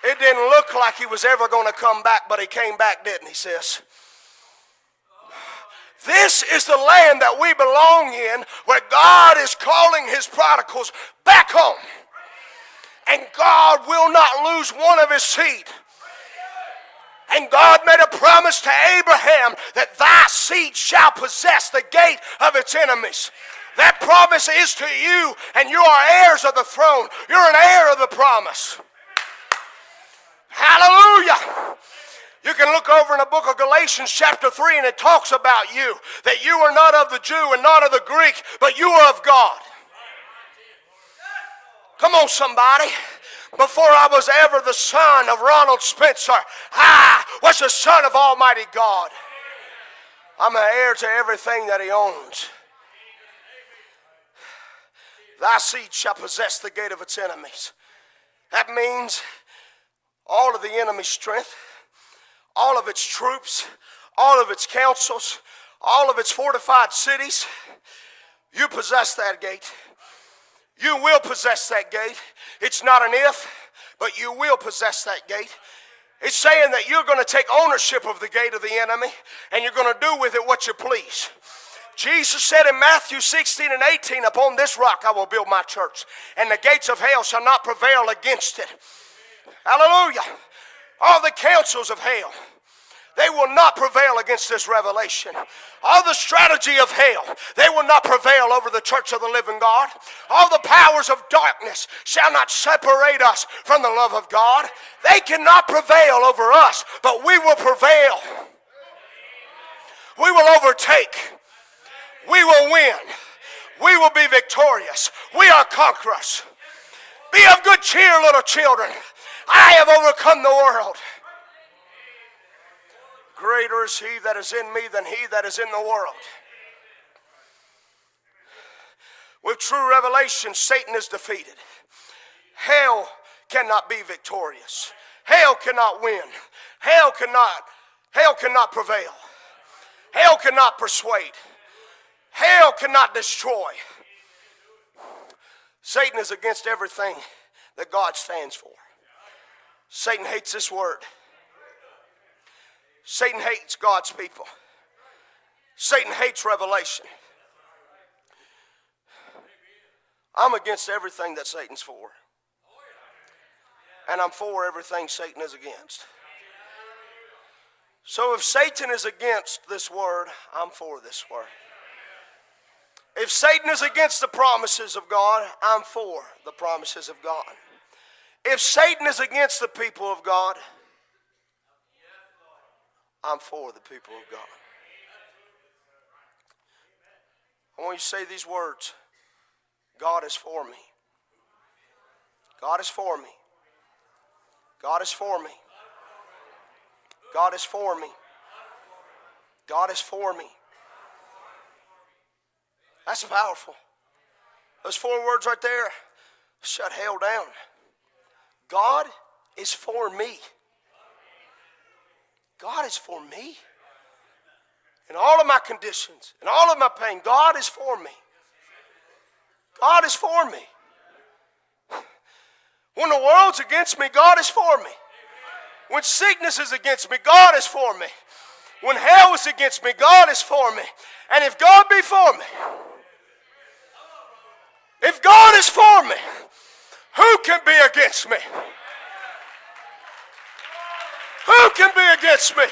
It didn't look like he was ever going to come back, but he came back, didn't he, sis? This is the land that we belong in where God is calling his prodigals back home. And God will not lose one of his seed. And God made a promise to Abraham that thy seed shall possess the gate of its enemies. That promise is to you, and you are heirs of the throne. You're an heir of the promise. Hallelujah. You can look over in the book of Galatians, chapter 3, and it talks about you that you are not of the Jew and not of the Greek, but you are of God. Come on, somebody. Before I was ever the son of Ronald Spencer, I was the son of Almighty God. I'm an heir to everything that He owns. Thy seed shall possess the gate of its enemies. That means all of the enemy's strength all of its troops, all of its councils, all of its fortified cities. You possess that gate. You will possess that gate. It's not an if, but you will possess that gate. It's saying that you're going to take ownership of the gate of the enemy and you're going to do with it what you please. Jesus said in Matthew 16 and 18, Upon this rock I will build my church, and the gates of hell shall not prevail against it. Hallelujah all the counsels of hell. They will not prevail against this revelation. All the strategy of hell, they will not prevail over the church of the living God. All the powers of darkness shall not separate us from the love of God. They cannot prevail over us, but we will prevail. We will overtake. We will win. We will be victorious. We are conquerors. Be of good cheer, little children. I have overcome the world. Greater is he that is in me than he that is in the world. With true revelation, Satan is defeated. Hell cannot be victorious. Hell cannot win. Hell cannot, hell cannot prevail. Hell cannot persuade. Hell cannot destroy. Satan is against everything that God stands for. Satan hates this word. Satan hates God's people. Satan hates revelation. I'm against everything that Satan's for. And I'm for everything Satan is against. So if Satan is against this word, I'm for this word. If Satan is against the promises of God, I'm for the promises of God. If Satan is against the people of God, I'm for the people of God. I want you to say these words God is for me. God is for me. God is for me. God is for me. God is for me. That's powerful. Those four words right there shut hell down. God is for me. God is for me. In all of my conditions, in all of my pain, God is for me. God is for me. When the world's against me, God is for me. When sickness is against me, God is for me. When hell is against me, God is for me. And if God be for me, if God is for me, who can be against me? Who can be against me?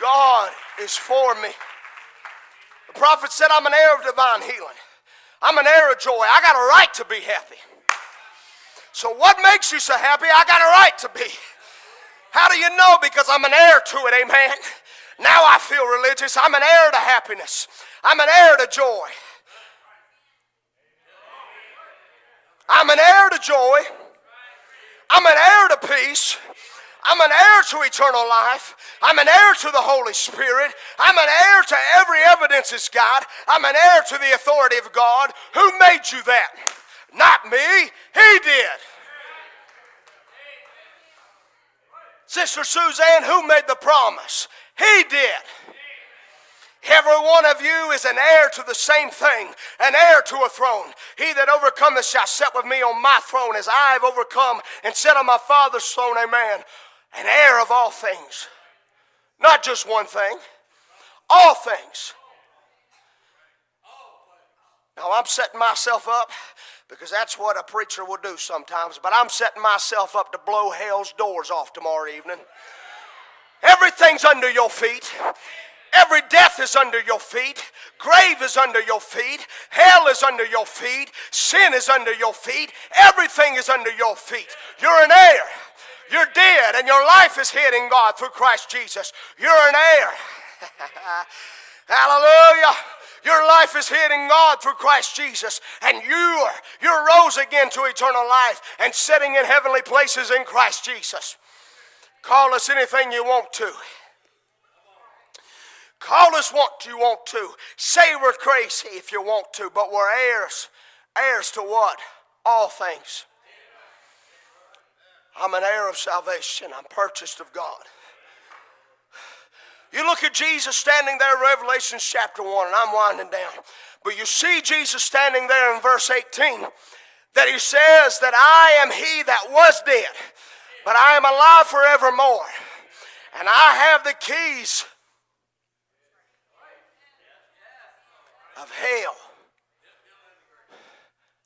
God is for me. The prophet said, I'm an heir of divine healing. I'm an heir of joy. I got a right to be happy. So, what makes you so happy? I got a right to be. How do you know? Because I'm an heir to it, amen. Now I feel religious. I'm an heir to happiness, I'm an heir to joy. I'm an heir to joy. I'm an heir to peace. I'm an heir to eternal life. I'm an heir to the Holy Spirit. I'm an heir to every evidence is God. I'm an heir to the authority of God. Who made you that? Not me. He did. Sister Suzanne, who made the promise? He did. Every one of you is an heir to the same thing, an heir to a throne. He that overcometh shall sit with me on my throne as I have overcome and sit on my Father's throne, amen. An heir of all things. Not just one thing, all things. Now I'm setting myself up because that's what a preacher will do sometimes, but I'm setting myself up to blow hell's doors off tomorrow evening. Everything's under your feet. Every death is under your feet. Grave is under your feet. Hell is under your feet. Sin is under your feet. Everything is under your feet. You're an heir. You're dead, and your life is hid in God through Christ Jesus. You're an heir. Hallelujah. Your life is hid in God through Christ Jesus, and you are you're rose again to eternal life and sitting in heavenly places in Christ Jesus. Call us anything you want to. Call us what you want to. Say we're crazy if you want to, but we're heirs. Heirs to what? All things. I'm an heir of salvation. I'm purchased of God. You look at Jesus standing there Revelation chapter 1, and I'm winding down. But you see Jesus standing there in verse 18 that he says that I am he that was dead, but I am alive forevermore. And I have the keys of hell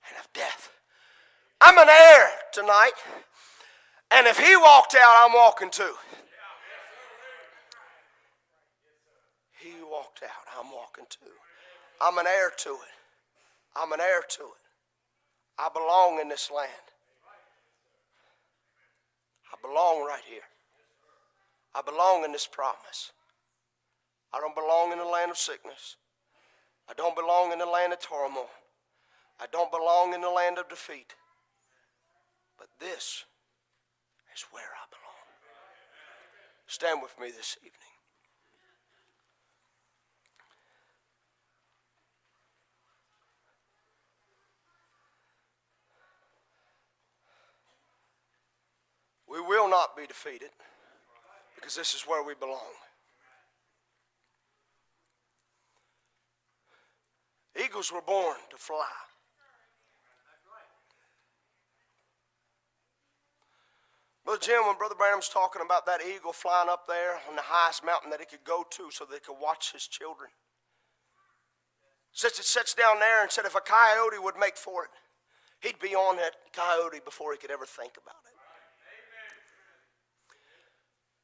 and of death. I'm an heir tonight. And if he walked out, I'm walking too. He walked out, I'm walking too. I'm an heir to it. I'm an heir to it. I belong in this land. I belong right here. I belong in this promise. I don't belong in the land of sickness. I don't belong in the land of turmoil. I don't belong in the land of defeat. But this is where I belong. Stand with me this evening. We will not be defeated because this is where we belong. Eagles were born to fly. Brother Jim, when Brother Branham's talking about that eagle flying up there on the highest mountain that he could go to so he could watch his children, says it sits down there and said if a coyote would make for it, he'd be on that coyote before he could ever think about it.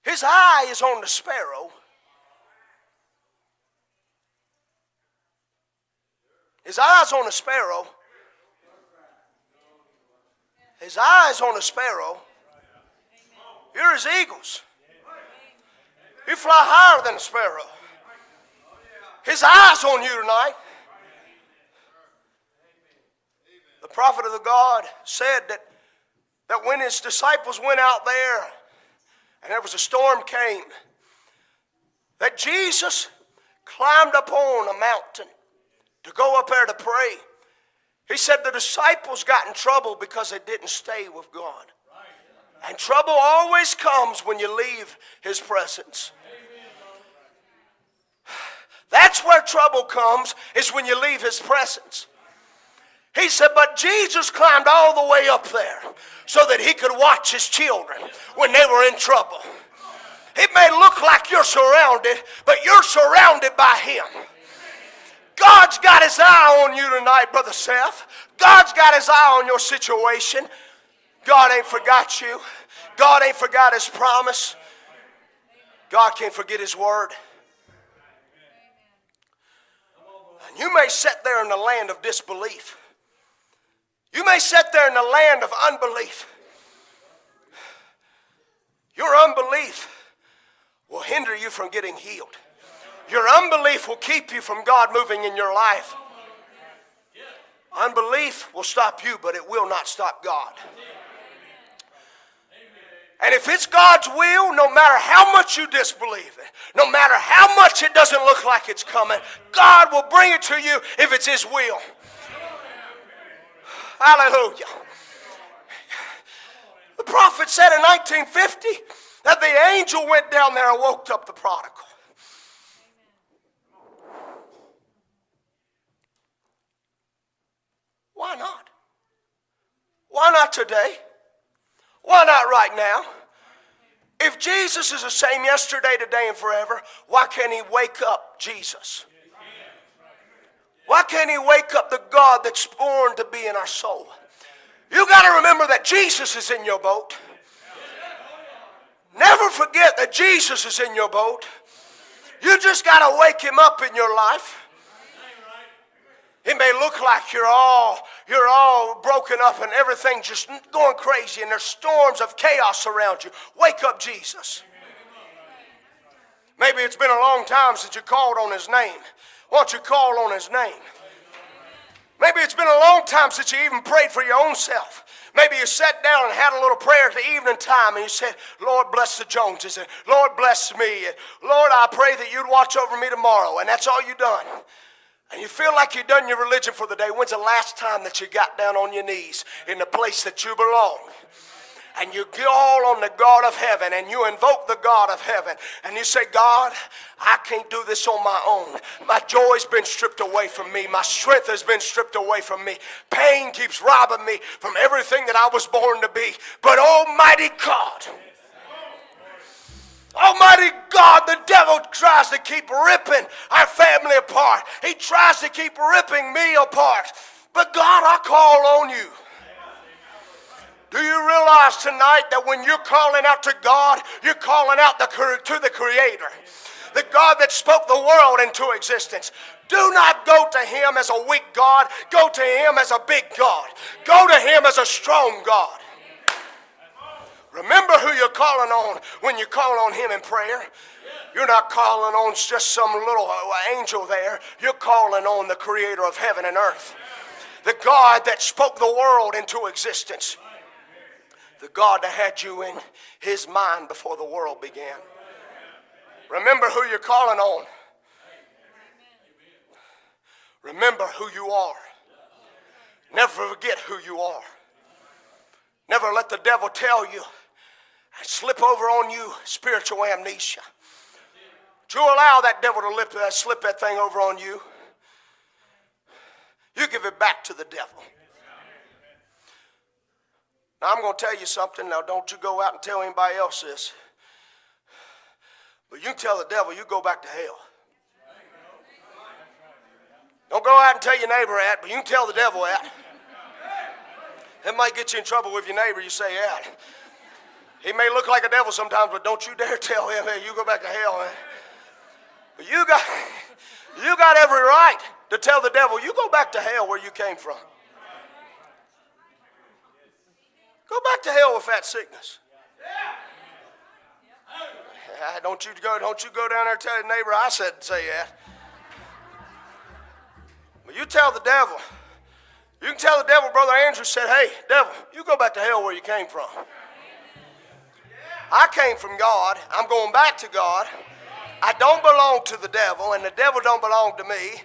His eye is on the sparrow. His eyes on the sparrow. His eyes on the sparrow. You're as eagles. You fly higher than a sparrow. His eyes on you tonight. The prophet of the God said that, that when his disciples went out there and there was a storm came, that Jesus climbed upon a mountain to go up there to pray. He said the disciples got in trouble because they didn't stay with God. And trouble always comes when you leave His presence. That's where trouble comes, is when you leave His presence. He said, but Jesus climbed all the way up there so that he could watch his children when they were in trouble. It may look like you're surrounded, but you're surrounded by him. God's got his eye on you tonight, Brother Seth. God's got his eye on your situation. God ain't forgot you. God ain't forgot his promise. God can't forget his word. And you may sit there in the land of disbelief. You may sit there in the land of unbelief. Your unbelief will hinder you from getting healed. Your unbelief will keep you from God moving in your life. Unbelief will stop you, but it will not stop God. And if it's God's will, no matter how much you disbelieve it, no matter how much it doesn't look like it's coming, God will bring it to you if it's His will. Hallelujah. The prophet said in 1950 that the angel went down there and woke up the prodigal. Why not? Why not today? Why not right now? If Jesus is the same yesterday, today, and forever, why can't He wake up Jesus? Why can't He wake up the God that's born to be in our soul? You got to remember that Jesus is in your boat. Never forget that Jesus is in your boat. You just got to wake Him up in your life. It may look like you're all you're all broken up and everything just going crazy and there's storms of chaos around you. Wake up Jesus. Maybe it's been a long time since you called on his name. Don't you call on his name? Maybe it's been a long time since you even prayed for your own self. Maybe you sat down and had a little prayer at the evening time and you said, Lord, bless the Joneses, and Lord, bless me, and Lord, I pray that you'd watch over me tomorrow, and that's all you done and you feel like you've done your religion for the day, when's the last time that you got down on your knees in the place that you belong? And you call on the God of heaven and you invoke the God of heaven and you say, God, I can't do this on my own. My joy's been stripped away from me. My strength has been stripped away from me. Pain keeps robbing me from everything that I was born to be. But Almighty God, Almighty God, the devil tries to keep ripping our family apart. He tries to keep ripping me apart. But God, I call on you. Do you realize tonight that when you're calling out to God, you're calling out the, to the Creator, the God that spoke the world into existence? Do not go to Him as a weak God, go to Him as a big God, go to Him as a strong God. Remember who you're calling on when you call on Him in prayer. You're not calling on just some little uh, angel there. You're calling on the Creator of heaven and earth, the God that spoke the world into existence, the God that had you in His mind before the world began. Remember who you're calling on. Remember who you are. Never forget who you are. Never let the devil tell you slip over on you spiritual amnesia. Do you allow that devil to lip, uh, slip that thing over on you? You give it back to the devil. Now, I'm going to tell you something. Now, don't you go out and tell anybody else this. But you tell the devil you go back to hell. Don't go out and tell your neighbor that, but you can tell the devil that. That might get you in trouble with your neighbor, you say that. He may look like a devil sometimes, but don't you dare tell him, hey, you go back to hell, man. But you got, you got every right to tell the devil, you go back to hell where you came from. Go back to hell with that sickness. Don't you go, don't you go down there and tell your neighbor I said say that. But you tell the devil. You can tell the devil, Brother Andrew said, hey, devil, you go back to hell where you came from. I came from God. I'm going back to God. I don't belong to the devil, and the devil don't belong to me.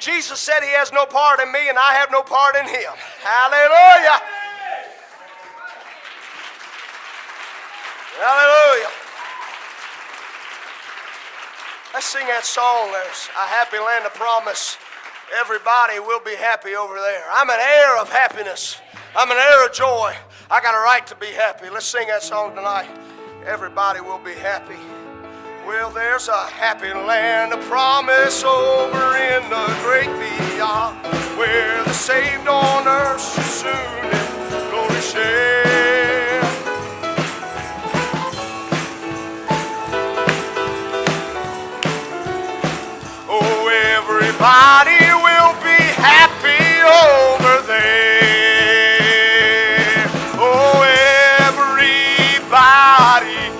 Jesus said he has no part in me, and I have no part in him. Hallelujah. Hallelujah. Let's sing that song. There's a happy land of promise. Everybody will be happy over there. I'm an heir of happiness. I'm an heir of joy. I got a right to be happy. Let's sing that song tonight everybody will be happy. Well, there's a happy land of promise over in the great beyond, where the saved on earth shall soon in glory share. Everybody will be happy over there. Oh, everybody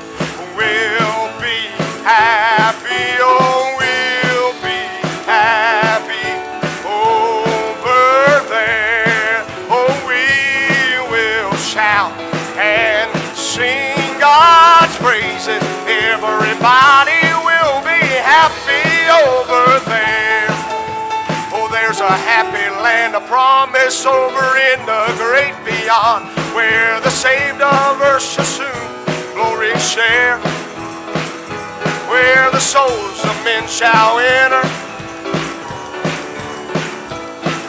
will be happy. Oh, we'll be happy over there. Oh, we will shout and sing God's praises. Everybody will be happy over there a happy land, a promise over in the great beyond, where the saved of earth shall soon glory share. Where the souls of men shall enter.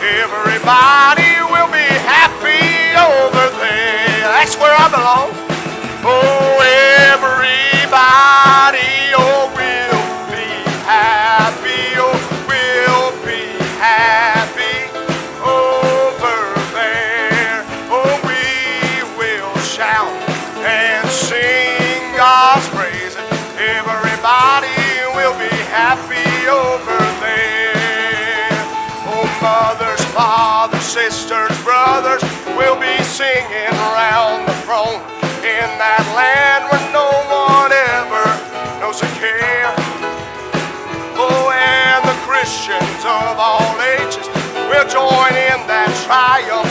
Everybody will be happy over there. That's where I belong. Oh, yeah. will be singing round the throne in that land where no one ever knows a care. Oh, and the Christians of all ages will join in that triumph.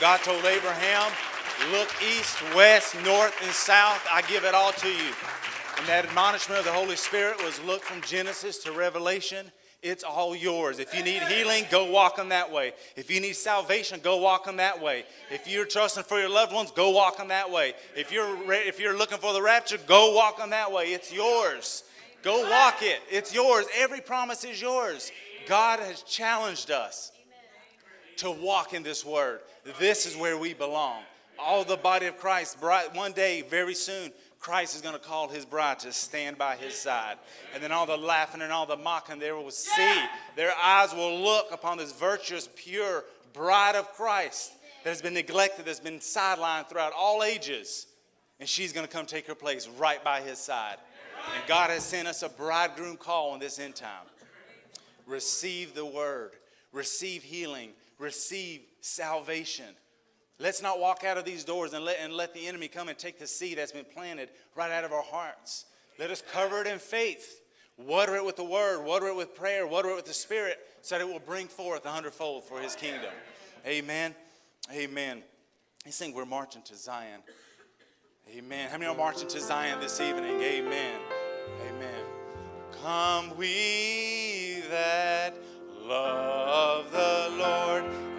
God told Abraham, look east, west, north, and south. I give it all to you. And that admonishment of the Holy Spirit was look from Genesis to Revelation. It's all yours. If you need healing, go walk them that way. If you need salvation, go walk them that way. If you're trusting for your loved ones, go walk them that way. If you're if you're looking for the rapture, go walk them that way. It's yours. Go walk it. It's yours. Every promise is yours. God has challenged us to walk in this word. This is where we belong. All the body of Christ, one day, very soon, Christ is going to call his bride to stand by his side. And then all the laughing and all the mocking they will see. Their eyes will look upon this virtuous, pure bride of Christ that has been neglected, that's been sidelined throughout all ages. And she's going to come take her place right by his side. And God has sent us a bridegroom call in this end time. Receive the word, receive healing, receive salvation. Let's not walk out of these doors and let, and let the enemy come and take the seed that's been planted right out of our hearts. Let us cover it in faith. Water it with the word, water it with prayer, water it with the spirit, so that it will bring forth a hundredfold for his kingdom. Amen. Amen. He's saying we're marching to Zion. Amen. How many are marching to Zion this evening? Amen. Amen. Come we that love the Lord